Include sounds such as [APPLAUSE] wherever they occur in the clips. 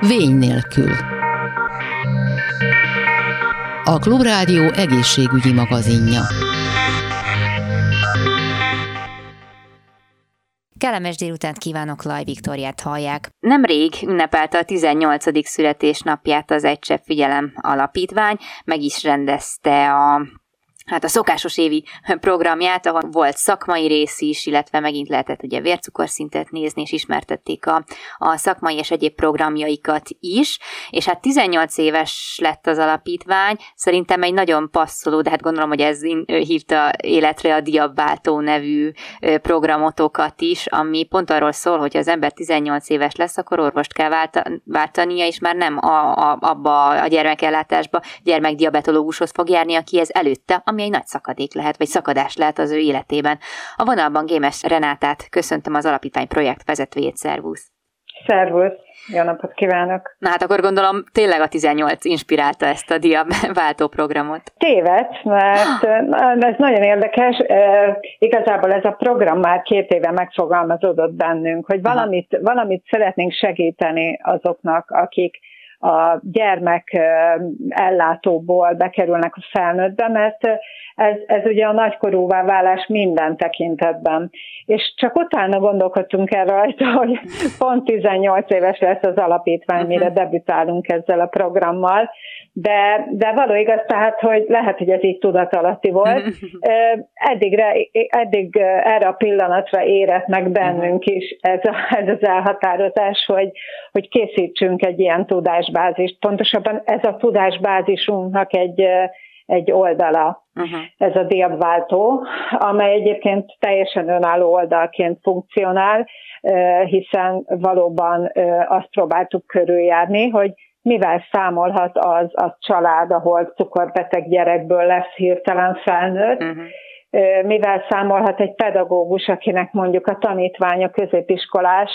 Vény nélkül. A Klubrádió egészségügyi magazinja. Kellemes délutánt kívánok, Laj Viktoriát hallják. Nemrég ünnepelte a 18. születésnapját az Egy Figyelem Alapítvány, meg is rendezte a hát a szokásos évi programját, ahol volt szakmai rész is, illetve megint lehetett ugye vércukorszintet nézni, és ismertették a, a szakmai és egyéb programjaikat is, és hát 18 éves lett az alapítvány, szerintem egy nagyon passzoló, de hát gondolom, hogy ez hívta életre a Diabváltó nevű programotokat is, ami pont arról szól, hogy az ember 18 éves lesz, akkor orvost kell váltania, és már nem a, a, abba a gyermekellátásba gyermekdiabetológushoz fog járni, aki ez előtte, ami egy nagy szakadék lehet, vagy szakadás lehet az ő életében. A vonalban Gémes Renátát köszöntöm az alapítvány projekt vezetőjét, szervusz! Szervusz! Jó napot kívánok! Na hát akkor gondolom tényleg a 18 inspirálta ezt a dia váltó programot. Téved, mert ez nagyon érdekes. Igazából ez a program már két éve megfogalmazódott bennünk, hogy valamit, valamit szeretnénk segíteni azoknak, akik a gyermek ellátóból bekerülnek a felnőttbe, mert ez, ez ugye a nagykorúvá válás minden tekintetben. És csak utána gondolkodtunk el rajta, [LAUGHS] hogy pont 18 éves lesz az alapítvány, mire mhm. debütálunk ezzel a programmal, de, de való igaz, tehát, hogy lehet, hogy ez így tudatalatti volt. Eddigre, eddig erre a pillanatra érett meg bennünk is ez, a, ez az elhatározás, hogy, hogy készítsünk egy ilyen tudásbázist. Pontosabban ez a tudásbázisunknak egy, egy oldala, uh-huh. ez a diabváltó, amely egyébként teljesen önálló oldalként funkcionál, hiszen valóban azt próbáltuk körüljárni, hogy mivel számolhat az a család, ahol cukorbeteg gyerekből lesz hirtelen felnőtt, uh-huh mivel számolhat egy pedagógus, akinek mondjuk a tanítványa középiskolás,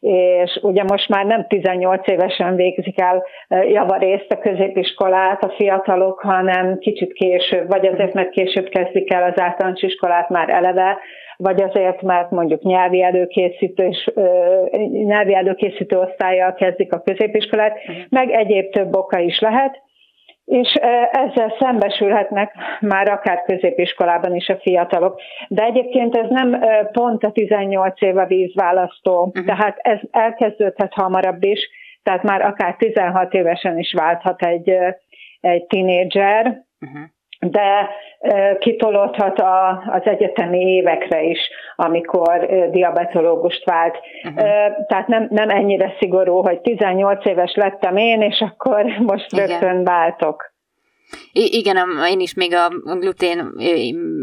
és ugye most már nem 18 évesen végzik el javarészt a középiskolát a fiatalok, hanem kicsit később, vagy azért, mert később kezdik el az általános iskolát már eleve, vagy azért, mert mondjuk nyelvi előkészítő, és, nyelvi előkészítő osztályjal kezdik a középiskolát, uh-huh. meg egyéb több oka is lehet és ezzel szembesülhetnek már akár középiskolában is a fiatalok. De egyébként ez nem pont a 18 év a vízválasztó, uh-huh. tehát ez elkezdődhet hamarabb is, tehát már akár 16 évesen is válthat egy, egy tinédzser, uh-huh de kitolódhat a, az egyetemi évekre is, amikor diabetológust vált. Uh-huh. Tehát nem, nem ennyire szigorú, hogy 18 éves lettem én, és akkor most Igen. rögtön váltok. I- igen, én is még a glutén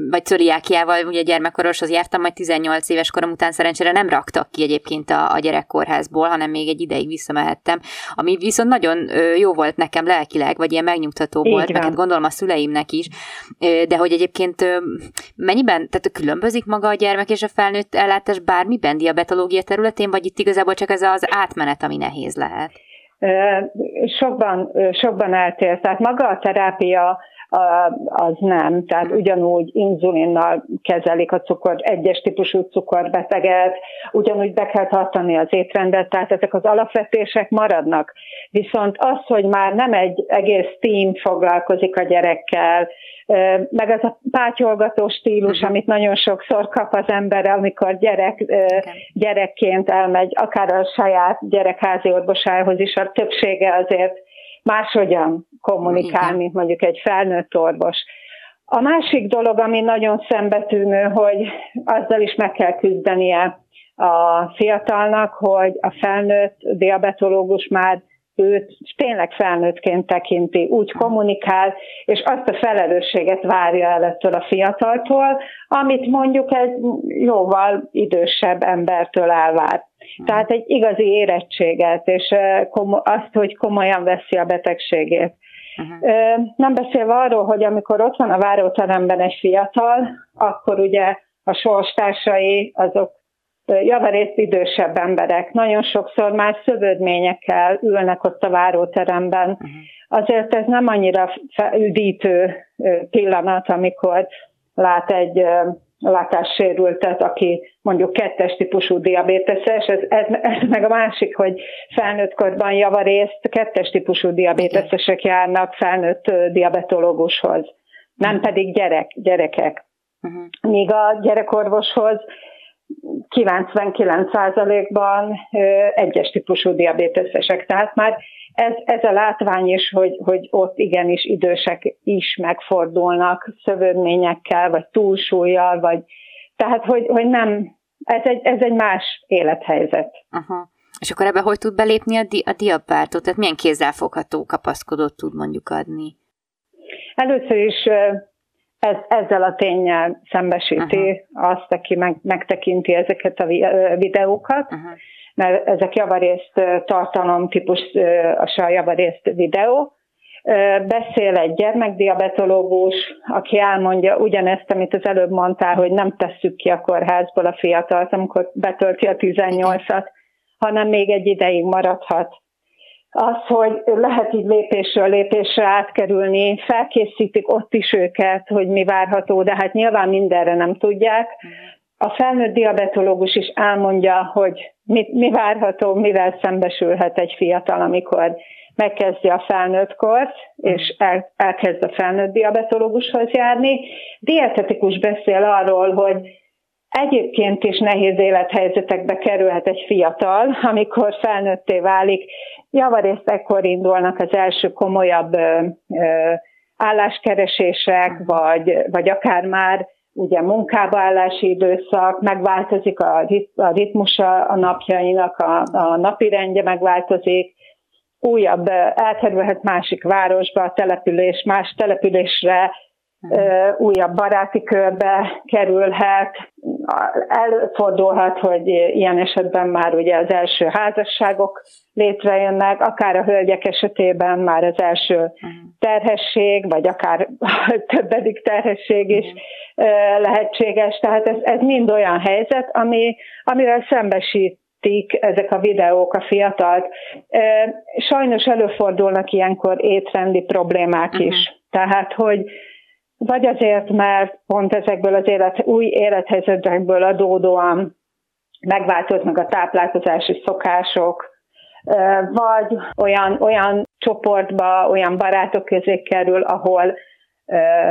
vagy cöriákiával ugye gyermekkoroshoz jártam, majd 18 éves korom után szerencsére nem raktak ki egyébként a, a gyerekkorházból, hanem még egy ideig visszamehettem, ami viszont nagyon jó volt nekem lelkileg, vagy ilyen megnyugtató Így volt, meg hát gondolom a szüleimnek is, de hogy egyébként mennyiben, tehát különbözik maga a gyermek és a felnőtt ellátás bármiben diabetológia területén, vagy itt igazából csak ez az átmenet, ami nehéz lehet? Sokban, sokban eltér. Tehát maga a terápia az nem. Tehát ugyanúgy inzulinnal kezelik a cukor, egyes típusú cukorbeteget, ugyanúgy be kell tartani az étrendet, tehát ezek az alapvetések maradnak. Viszont az, hogy már nem egy egész team foglalkozik a gyerekkel, meg ez a pátyolgató stílus, uh-huh. amit nagyon sokszor kap az ember, amikor gyerek, okay. gyerekként elmegy, akár a saját gyerekházi orvosához is, a többsége azért máshogyan kommunikál, mint mondjuk egy felnőtt orvos. A másik dolog, ami nagyon szembetűnő, hogy azzal is meg kell küzdenie a fiatalnak, hogy a felnőtt diabetológus már őt tényleg felnőttként tekinti, úgy kommunikál, és azt a felelősséget várja el ettől a fiataltól, amit mondjuk egy jóval idősebb embertől elvár. Tehát egy igazi érettséget, és azt, hogy komolyan veszi a betegségét. Uh-huh. Nem beszélve arról, hogy amikor ott van a váróteremben egy fiatal, akkor ugye a sorstársai azok javarészt idősebb emberek. Nagyon sokszor már szövődményekkel ülnek ott a váróteremben. Uh-huh. Azért ez nem annyira üdítő pillanat, amikor lát egy látássérültet, aki mondjuk kettes típusú diabéteses, ez, ez, ez meg a másik, hogy felnőtt korban javarészt kettes típusú diabétesesek járnak felnőtt diabetológushoz, nem pedig gyerek, gyerekek. Uh-huh. Míg a gyerekorvoshoz 99%-ban egyes típusú diabétesek. Tehát már ez, ez a látvány is, hogy, hogy ott igenis idősek is megfordulnak szövődményekkel, vagy túlsúlyjal, vagy tehát, hogy, hogy nem, ez egy, ez egy más élethelyzet. Aha. És akkor ebbe hogy tud belépni a, di- a diapártó? Tehát milyen kézzelfogható kapaszkodót tud mondjuk adni? Először is ez, ezzel a tényel szembesíti uh-huh. azt, aki meg, megtekinti ezeket a videókat, uh-huh. mert ezek javarészt tartalomtípus, a javarészt videó. Beszél egy gyermekdiabetológus, aki elmondja ugyanezt, amit az előbb mondtál, hogy nem tesszük ki a kórházból a fiatalt, amikor betölti a 18-at, hanem még egy ideig maradhat az, hogy lehet így lépésről lépésre átkerülni, felkészítik ott is őket, hogy mi várható, de hát nyilván mindenre nem tudják. A felnőtt diabetológus is elmondja, hogy mi, mi várható, mivel szembesülhet egy fiatal, amikor megkezdi a felnőtt kort, és el, elkezd a felnőtt diabetológushoz járni. Dietetikus beszél arról, hogy Egyébként is nehéz élethelyzetekbe kerülhet egy fiatal, amikor felnőtté válik. Javarészt ekkor indulnak az első komolyabb ö, ö, álláskeresések, vagy, vagy akár már ugye munkába állási időszak, megváltozik a, a ritmusa a napjainak, a, a napi rendje megváltozik, újabb, elkerülhet másik városba, település, más településre, újabb baráti körbe kerülhet. Előfordulhat, hogy ilyen esetben már ugye az első házasságok létrejönnek, akár a hölgyek esetében már az első mhm. terhesség, vagy akár többedik terhesség is mhm. lehetséges. Tehát ez, ez mind olyan helyzet, ami, amivel szembesít ezek a videók a fiatalt. Sajnos előfordulnak ilyenkor étrendi problémák uh-huh. is. Tehát, hogy vagy azért, mert pont ezekből az élet, új élethelyzetekből adódóan megváltoznak a táplálkozási szokások, vagy olyan, olyan csoportba, olyan barátok közé kerül, ahol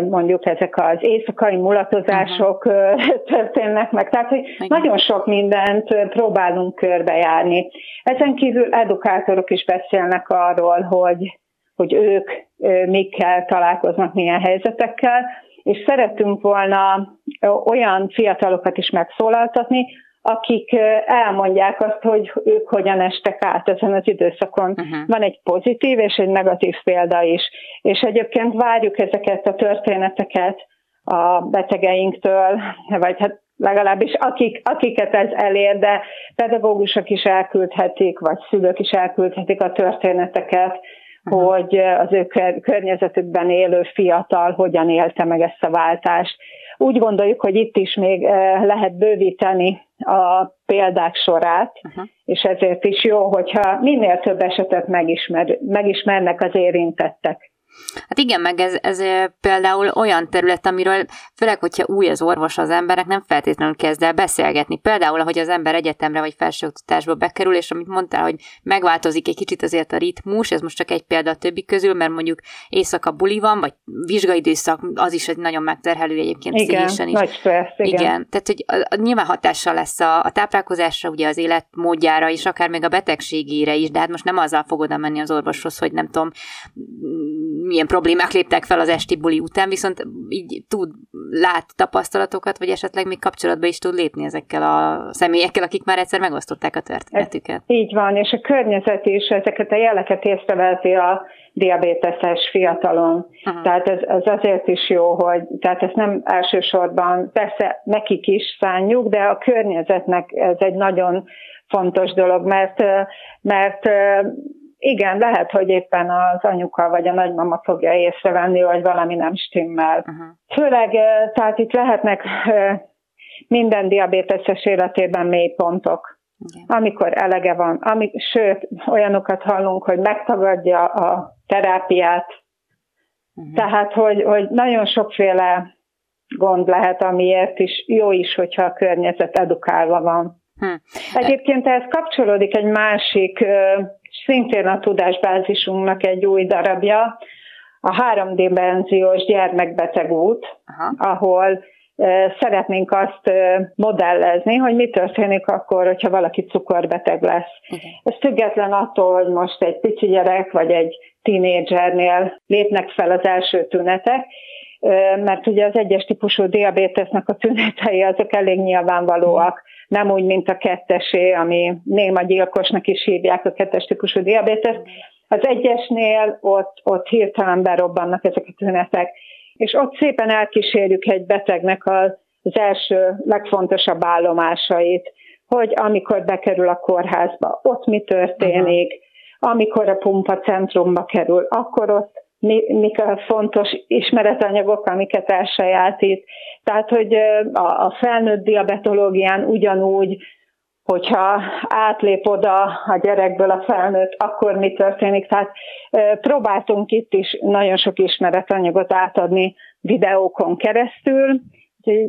mondjuk ezek az éjszakai mulatozások uh-huh. [LAUGHS] történnek meg. Tehát, hogy Igen. nagyon sok mindent próbálunk körbejárni. Ezen kívül edukátorok is beszélnek arról, hogy hogy ők mikkel találkoznak, milyen helyzetekkel, és szeretünk volna olyan fiatalokat is megszólaltatni, akik elmondják azt, hogy ők hogyan estek át ezen az időszakon. Uh-huh. Van egy pozitív és egy negatív példa is. És egyébként várjuk ezeket a történeteket a betegeinktől, vagy hát legalábbis akik, akiket ez elér, de pedagógusok is elküldhetik, vagy szülők is elküldhetik a történeteket. Hogy az ő környezetükben élő fiatal hogyan élte meg ezt a váltást. Úgy gondoljuk, hogy itt is még lehet bővíteni a példák sorát, uh-huh. és ezért is jó, hogyha minél több esetet megismer, megismernek az érintettek. Hát igen, meg ez, ez például olyan terület, amiről főleg, hogyha új az orvos az emberek, nem feltétlenül kezd el beszélgetni. Például, ahogy az ember egyetemre vagy felsőoktatásba bekerül, és amit mondtál, hogy megváltozik egy kicsit azért a ritmus, ez most csak egy példa a többi közül, mert mondjuk éjszaka buli van, vagy vizsgaidőszak, az is egy nagyon megterhelő egyébként igen, is. nagy stressz, igen. igen. Tehát, hogy a, a, nyilván hatással lesz a, a táplálkozásra, ugye az életmódjára, és akár még a betegségére is, de hát most nem azzal fogod menni az orvoshoz, hogy nem tudom, milyen problémák léptek fel az esti buli után, viszont így tud, lát tapasztalatokat, vagy esetleg még kapcsolatba is tud lépni ezekkel a személyekkel, akik már egyszer megosztották a történetüket. Ez így van, és a környezet is ezeket a jeleket észrevelti a diabéteses fiatalon. Aha. Tehát ez, ez azért is jó, hogy tehát ezt nem elsősorban, persze nekik is szánjuk, de a környezetnek ez egy nagyon fontos dolog, mert, mert igen, lehet, hogy éppen az anyuka vagy a nagymama fogja észrevenni, hogy valami nem stimmel. Uh-huh. Főleg, tehát itt lehetnek minden diabéteses életében mély pontok. Igen. Amikor elege van, amik, sőt, olyanokat hallunk, hogy megtagadja a terápiát. Uh-huh. Tehát, hogy, hogy nagyon sokféle gond lehet, amiért is jó is, hogyha a környezet edukálva van. Hm. Egyébként ehhez kapcsolódik egy másik, szintén a tudásbázisunknak egy új darabja, a 3D-benziós gyermekbeteg út, Aha. ahol szeretnénk azt modellezni, hogy mi történik akkor, hogyha valaki cukorbeteg lesz. Okay. Ez független attól, hogy most egy pici gyerek vagy egy tínédzsernél lépnek fel az első tünetek, mert ugye az egyes típusú diabétesznek a tünetei azok elég nyilvánvalóak, nem úgy, mint a kettesé, ami néma gyilkosnak is hívják a kettes típusú diabétesz. Az egyesnél ott, ott hirtelen berobbannak ezek a tünetek, és ott szépen elkísérjük egy betegnek az első legfontosabb állomásait, hogy amikor bekerül a kórházba, ott mi történik, uh-huh. amikor a pumpa centrumba kerül, akkor ott mi, mik a fontos ismeretanyagok, amiket elsajátít. Tehát, hogy a, a felnőtt diabetológián ugyanúgy, hogyha átlép oda a gyerekből a felnőtt, akkor mi történik. Tehát próbáltunk itt is nagyon sok ismeretanyagot átadni videókon keresztül,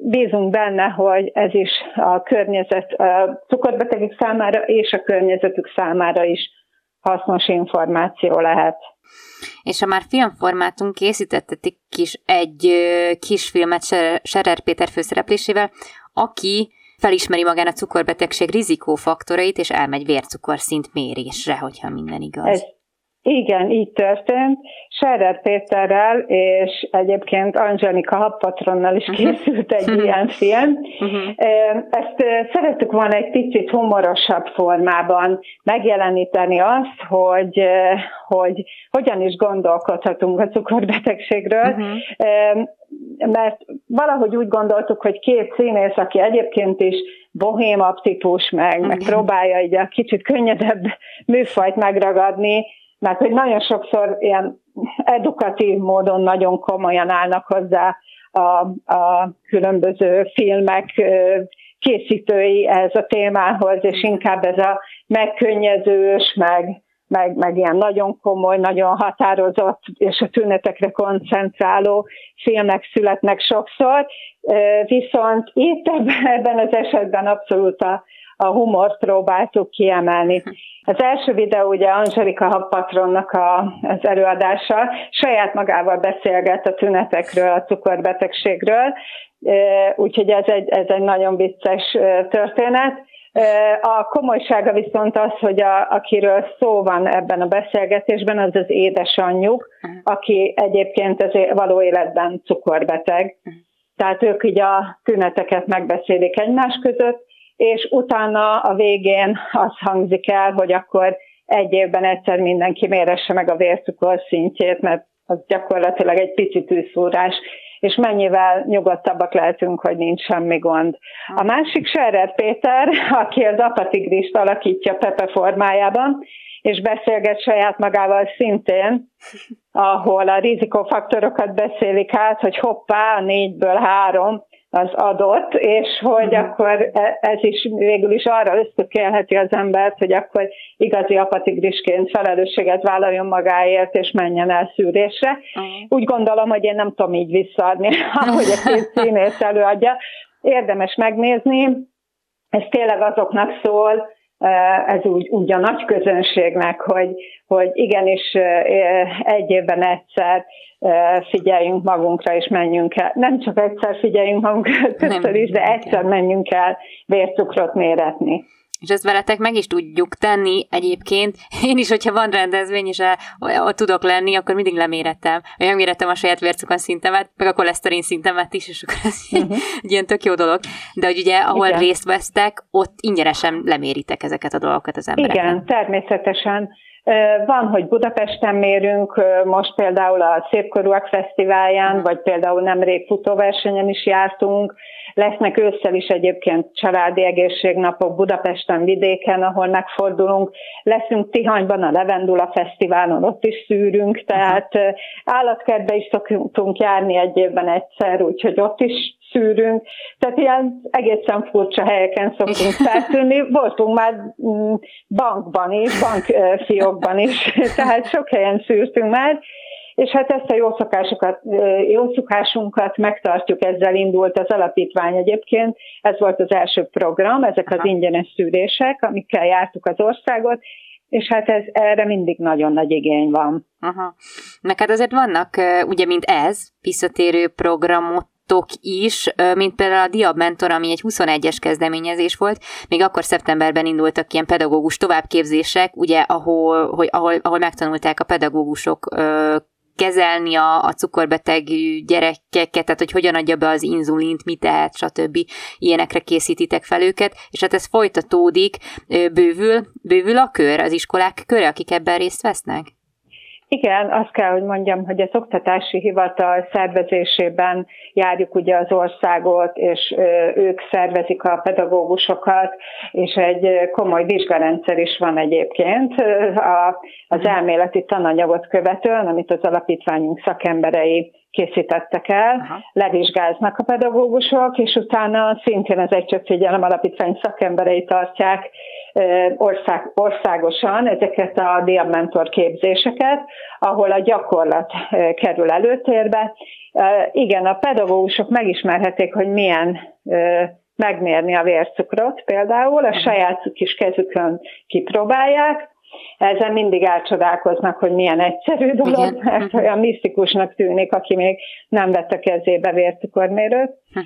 bízunk benne, hogy ez is a környezet, a cukorbetegek számára és a környezetük számára is hasznos információ lehet. És ha már filmformátum készítettetik is egy kisfilmet Serer Péter főszereplésével, aki felismeri magán a cukorbetegség rizikófaktorait, és elmegy vércukorszint mérésre, hogyha minden igaz. Ez igen, így történt. Scherer Péterrel és egyébként Angelika Happatronnal is mhm. [LAUGHS] készült egy uh-huh. ilyen film. Uh-huh. Ezt szerettük volna egy picit humorosabb formában megjeleníteni azt, hogy, hogy hogyan is gondolkodhatunk a cukorbetegségről. Uh-huh. Mert valahogy úgy gondoltuk, hogy két színész, aki egyébként is bohémabb típus, meg, meg próbálja egy kicsit könnyedebb műfajt megragadni, mert hogy nagyon sokszor ilyen edukatív módon nagyon komolyan állnak hozzá a, a különböző filmek készítői ez a témához, és inkább ez a megkönnyezős, meg, meg, meg ilyen nagyon komoly, nagyon határozott és a tünetekre koncentráló filmek születnek sokszor, viszont itt ebben az esetben abszolút a, a humort próbáltuk kiemelni. Az első videó ugye Angelika Happatronnak a, az előadása, saját magával beszélget a tünetekről, a cukorbetegségről, úgyhogy ez egy, ez egy nagyon vicces történet. A komolysága viszont az, hogy a, akiről szó van ebben a beszélgetésben, az az édesanyjuk, aki egyébként az való életben cukorbeteg. Tehát ők így a tüneteket megbeszélik egymás között, és utána a végén az hangzik el, hogy akkor egy évben egyszer mindenki méresse meg a vércukor szintjét, mert az gyakorlatilag egy pici tűszúrás, és mennyivel nyugodtabbak lehetünk, hogy nincs semmi gond. A másik Scherer Péter, aki az apatigrist alakítja Pepe formájában, és beszélget saját magával szintén, ahol a rizikófaktorokat beszélik át, hogy hoppá, négyből három, az adott, és hogy uh-huh. akkor e, ez is végül is arra ösztökélheti az embert, hogy akkor igazi apatigrisként felelősséget vállaljon magáért, és menjen el szűrésre. Uh-huh. Úgy gondolom, hogy én nem tudom így visszaadni, [LAUGHS] ahogy a két színész előadja. Érdemes megnézni, ez tényleg azoknak szól, ez úgy, úgy a nagy közönségnek, hogy, hogy igenis egy évben egyszer figyeljünk magunkra, és menjünk el. Nem csak egyszer figyeljünk magunkra, többször is, de egyszer menjünk el vércukrot méretni. És ezt veletek meg is tudjuk tenni egyébként. Én is, hogyha van rendezvény, és ott tudok lenni, akkor mindig lemérettem. Megmérettem a saját vércukor szintemet, meg a koleszterin szintemet is, és akkor ez uh-huh. egy ilyen tök jó dolog. De hogy ugye, ahol Igen. részt vesztek, ott ingyenesen leméritek ezeket a dolgokat az embereknek. Igen, természetesen. Van, hogy Budapesten mérünk, most például a Szépkorúak Fesztiválján, vagy például nemrég futóversenyen is jártunk, Lesznek ősszel is egyébként családi egészségnapok Budapesten, vidéken, ahol megfordulunk. Leszünk Tihanyban a Levendula Fesztiválon, ott is szűrünk, tehát állatkertbe is szoktunk járni egy évben egyszer, úgyhogy ott is szűrünk. Tehát ilyen egészen furcsa helyeken szoktunk [LAUGHS] feltűnni. Voltunk már mm, bankban is, bankfiókban is, [LAUGHS] tehát sok helyen szűrtünk már, és hát ezt a jó, szokásokat, jó szokásunkat megtartjuk, ezzel indult az alapítvány egyébként. Ez volt az első program, ezek az ingyenes szűrések, amikkel jártuk az országot, és hát ez, erre mindig nagyon nagy igény van. Aha. Hát azért vannak, ugye, mint ez, visszatérő programot is, mint például a Diab Mentor, ami egy 21-es kezdeményezés volt, még akkor szeptemberben indultak ilyen pedagógus továbbképzések, ugye, ahol, hogy, ahol, ahol megtanulták a pedagógusok kezelni a, a cukorbeteg gyerekeket, tehát hogy hogyan adja be az inzulint, mit tehet, stb. Ilyenekre készítitek fel őket, és hát ez folytatódik, bővül, bővül a kör, az iskolák köre, akik ebben részt vesznek? Igen, azt kell, hogy mondjam, hogy az oktatási hivatal szervezésében járjuk ugye az országot, és ők szervezik a pedagógusokat, és egy komoly vizsgarendszer is van egyébként az elméleti tananyagot követően, amit az alapítványunk szakemberei készítettek el, Aha. levizsgáznak a pedagógusok, és utána szintén az Egy Figyelem Alapítvány szakemberei tartják ország, országosan ezeket a diamentor képzéseket, ahol a gyakorlat kerül előtérbe. Igen, a pedagógusok megismerhetik, hogy milyen megmérni a vércukrot például, a saját kis kezükön kipróbálják, ezen mindig elcsodálkoznak, hogy milyen egyszerű dolog, Igen. mert olyan misztikusnak tűnik, aki még nem vett a kezébe vércukormérőt. Hm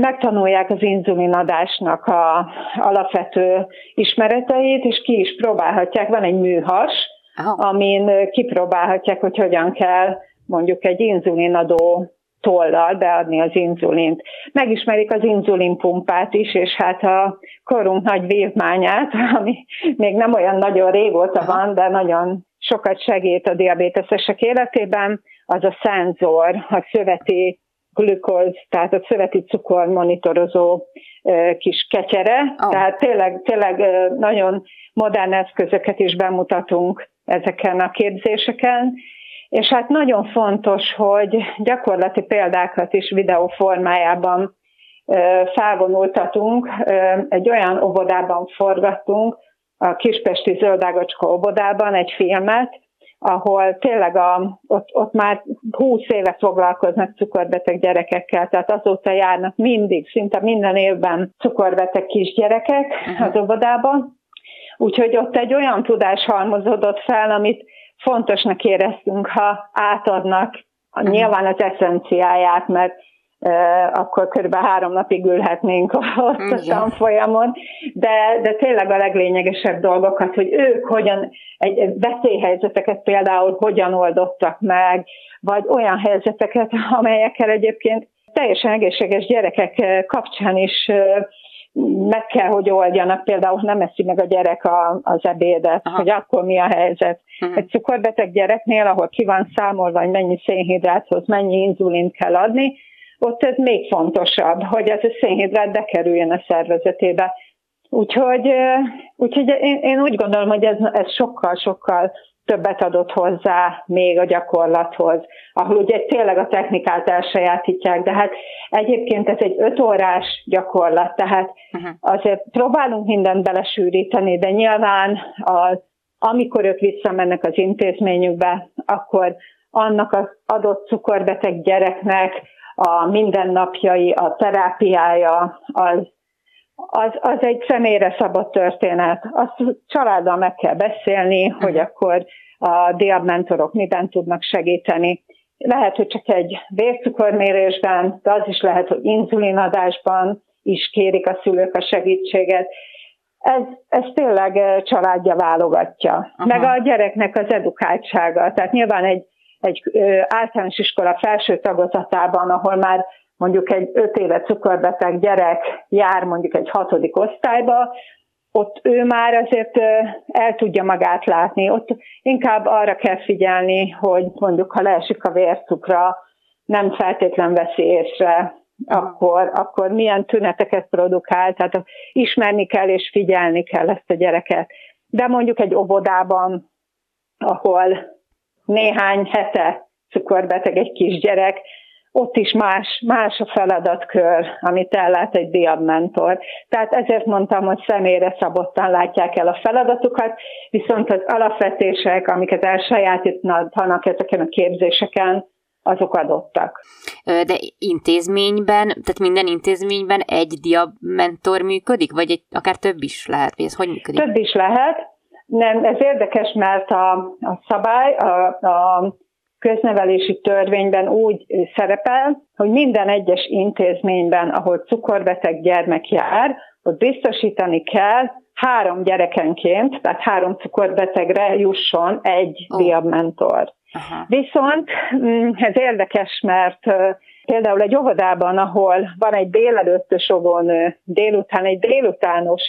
megtanulják az inzulinadásnak a alapvető ismereteit, és ki is próbálhatják. Van egy műhas, Aha. amin kipróbálhatják, hogy hogyan kell mondjuk egy inzulinadó tollal beadni az inzulint. Megismerik az inzulinpumpát is, és hát a korunk nagy vívmányát, [LAUGHS] ami még nem olyan nagyon régóta van, de nagyon sokat segít a diabéteszesek életében, az a szenzor, a szöveti glükóz, tehát a szöveti cukor monitorozó kis ketyere. Oh. Tehát tényleg, tényleg nagyon modern eszközöket is bemutatunk ezeken a képzéseken, és hát nagyon fontos, hogy gyakorlati példákat is videó formájában felvonultatunk. Egy olyan óvodában forgattunk, a Kispesti Zöldágocska óvodában egy filmet, ahol tényleg a, ott, ott már 20 éve foglalkoznak cukorbeteg gyerekekkel, tehát azóta járnak mindig, szinte minden évben cukorbeteg kisgyerekek uh-huh. az óvodában. Úgyhogy ott egy olyan tudás halmozódott fel, amit fontosnak éreztünk, ha átadnak uh-huh. nyilván az eszenciáját, mert akkor kb. három napig ülhetnénk [LAUGHS] ott a tanfolyamon, de, de tényleg a leglényegesebb dolgokat, hogy ők hogyan, egy veszélyhelyzeteket például hogyan oldottak meg, vagy olyan helyzeteket, amelyekkel egyébként teljesen egészséges gyerekek kapcsán is meg kell, hogy oldjanak, például nem eszi meg a gyerek a, az ebédet, Aha. hogy akkor mi a helyzet. Uh-huh. Egy cukorbeteg gyereknél, ahol ki van számolva, hogy mennyi szénhidráthoz mennyi inzulint kell adni, ott ez még fontosabb, hogy ez a szénhidrát bekerüljön a szervezetébe. Úgyhogy, úgyhogy én, én úgy gondolom, hogy ez, ez sokkal-sokkal többet adott hozzá még a gyakorlathoz, ahol ugye tényleg a technikát elsajátítják, de hát egyébként ez egy öt órás gyakorlat, tehát uh-huh. azért próbálunk mindent belesűríteni, de nyilván a, amikor ők visszamennek az intézményükbe, akkor annak az adott cukorbeteg gyereknek a mindennapjai, a terápiája, az, az, az egy személyre szabott történet. Azt családdal meg kell beszélni, hogy akkor a diabmentorok miben tudnak segíteni. Lehet, hogy csak egy vércukormérésben, de az is lehet, hogy inzulinadásban is kérik a szülők a segítséget. Ez, ez tényleg családja válogatja. Aha. Meg a gyereknek az edukáltsága. Tehát nyilván egy egy általános iskola felső tagozatában, ahol már mondjuk egy öt éve cukorbeteg gyerek jár mondjuk egy hatodik osztályba, ott ő már azért el tudja magát látni. Ott inkább arra kell figyelni, hogy mondjuk ha leesik a vércukra, nem feltétlen veszi észre, akkor, akkor milyen tüneteket produkál, tehát ismerni kell és figyelni kell ezt a gyereket. De mondjuk egy óvodában, ahol néhány hete cukorbeteg egy kisgyerek, ott is más, más a feladatkör, amit ellát egy diabmentor. Tehát ezért mondtam, hogy személyre szabottan látják el a feladatukat, viszont az alapvetések, amiket elsajátítanak ezeken a képzéseken, azok adottak. De intézményben, tehát minden intézményben egy diamentor működik, vagy egy, akár több is lehet, vagy ez hogy működik? Több is lehet. Nem, ez érdekes, mert a, a szabály, a, a köznevelési törvényben úgy szerepel, hogy minden egyes intézményben, ahol cukorbeteg gyermek jár, ott biztosítani kell három gyerekenként, tehát három cukorbetegre jusson egy oh. diabmentor. Aha. Viszont mm, ez érdekes, mert például egy óvodában, ahol van egy délelőttös óvónő, délután egy délutános,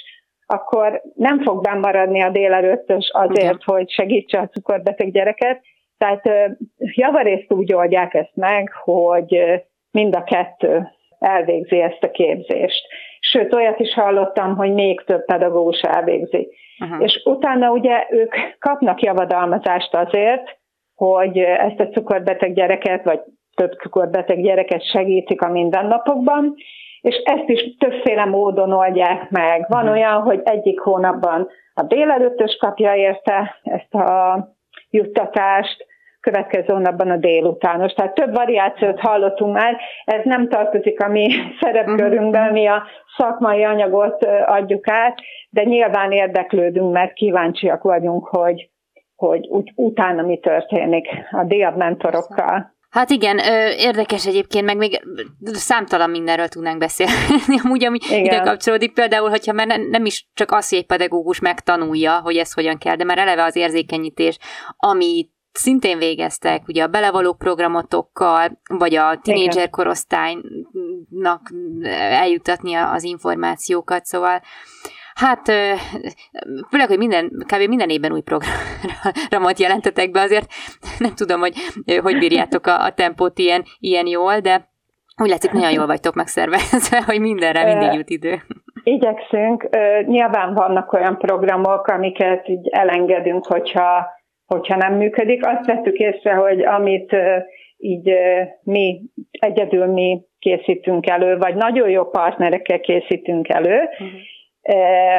akkor nem fog bemaradni a délelőttös azért, okay. hogy segítse a cukorbeteg gyereket. Tehát javarészt úgy oldják ezt meg, hogy mind a kettő elvégzi ezt a képzést. Sőt, olyat is hallottam, hogy még több pedagógus elvégzi. Uh-huh. És utána ugye ők kapnak javadalmazást azért, hogy ezt a cukorbeteg gyereket, vagy több cukorbeteg gyereket segítik a mindennapokban, és ezt is többféle módon oldják meg. Van uh-huh. olyan, hogy egyik hónapban a délelőttös kapja érte ezt a juttatást, következő hónapban a délutános. Tehát több variációt hallottunk már, ez nem tartozik a mi [LAUGHS] szerepkörünkben, mi a szakmai anyagot adjuk át, de nyilván érdeklődünk, mert kíváncsiak vagyunk, hogy hogy úgy, utána mi történik a diabmentorokkal. Hát igen, érdekes egyébként, meg még számtalan mindenről tudnánk beszélni, [LAUGHS] amúgy, ami igen. ide kapcsolódik. Például, hogyha már nem is csak az, hogy egy pedagógus megtanulja, hogy ez hogyan kell, de már eleve az érzékenyítés, ami szintén végeztek, ugye a belevaló programotokkal, vagy a tinédzser korosztálynak eljutatni az információkat, szóval Hát, főleg, hogy minden, kb. minden évben új programot jelentetek be, azért nem tudom, hogy hogy bírjátok a, a tempót ilyen, ilyen jól, de úgy látszik, nagyon jól vagytok megszervezve, hogy mindenre mindig jut idő. Igyekszünk. Nyilván vannak olyan programok, amiket így elengedünk, hogyha, hogyha nem működik. Azt vettük észre, hogy amit így mi, egyedül mi készítünk elő, vagy nagyon jó partnerekkel készítünk elő, uh-huh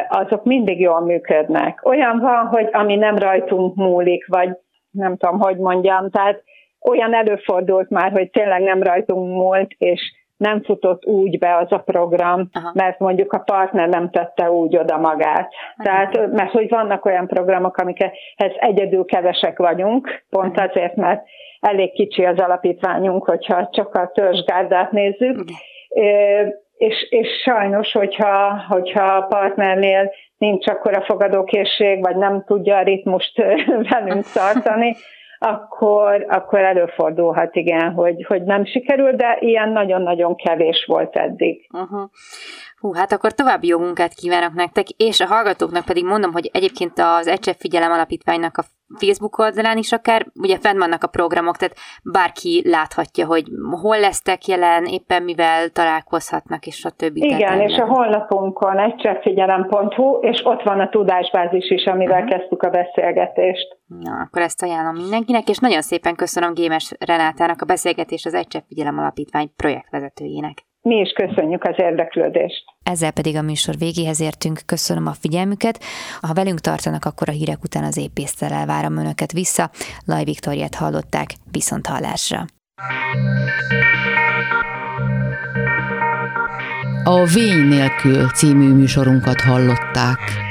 azok mindig jól működnek. Olyan van, hogy ami nem rajtunk múlik, vagy nem tudom, hogy mondjam, tehát olyan előfordult már, hogy tényleg nem rajtunk múlt, és nem futott úgy be az a program, Aha. mert mondjuk a partner nem tette úgy oda magát. Aha. Tehát, mert hogy vannak olyan programok, amikhez egyedül kevesek vagyunk, pont Aha. azért, mert elég kicsi az alapítványunk, hogyha csak a törzsgárdát nézzük. Aha és, és sajnos, hogyha, hogyha a partnernél nincs akkor a fogadókészség, vagy nem tudja a ritmust velünk tartani, [LAUGHS] akkor, akkor előfordulhat, igen, hogy, hogy nem sikerül, de ilyen nagyon-nagyon kevés volt eddig. Uh-huh. Hú, hát akkor további jó munkát kívánok nektek, és a hallgatóknak pedig mondom, hogy egyébként az Ecsef Figyelem Alapítványnak a Facebook oldalán is akár, ugye fenn vannak a programok, tehát bárki láthatja, hogy hol lesztek jelen, éppen mivel találkozhatnak, és a többi. Igen, és a honlapunkon egyseffigyelem.hu, és ott van a tudásbázis is, amivel uh-huh. kezdtük a beszélgetést. Na, akkor ezt ajánlom mindenkinek, és nagyon szépen köszönöm Gémes Renátának a beszélgetés az Egysebb Figyelem Alapítvány projektvezetőjének. Mi is köszönjük az érdeklődést. Ezzel pedig a műsor végéhez értünk. Köszönöm a figyelmüket. Ha velünk tartanak, akkor a hírek után az épésztel várom önöket vissza. Laj Viktoriát hallották. Viszont hallásra. A Vény nélkül című műsorunkat hallották.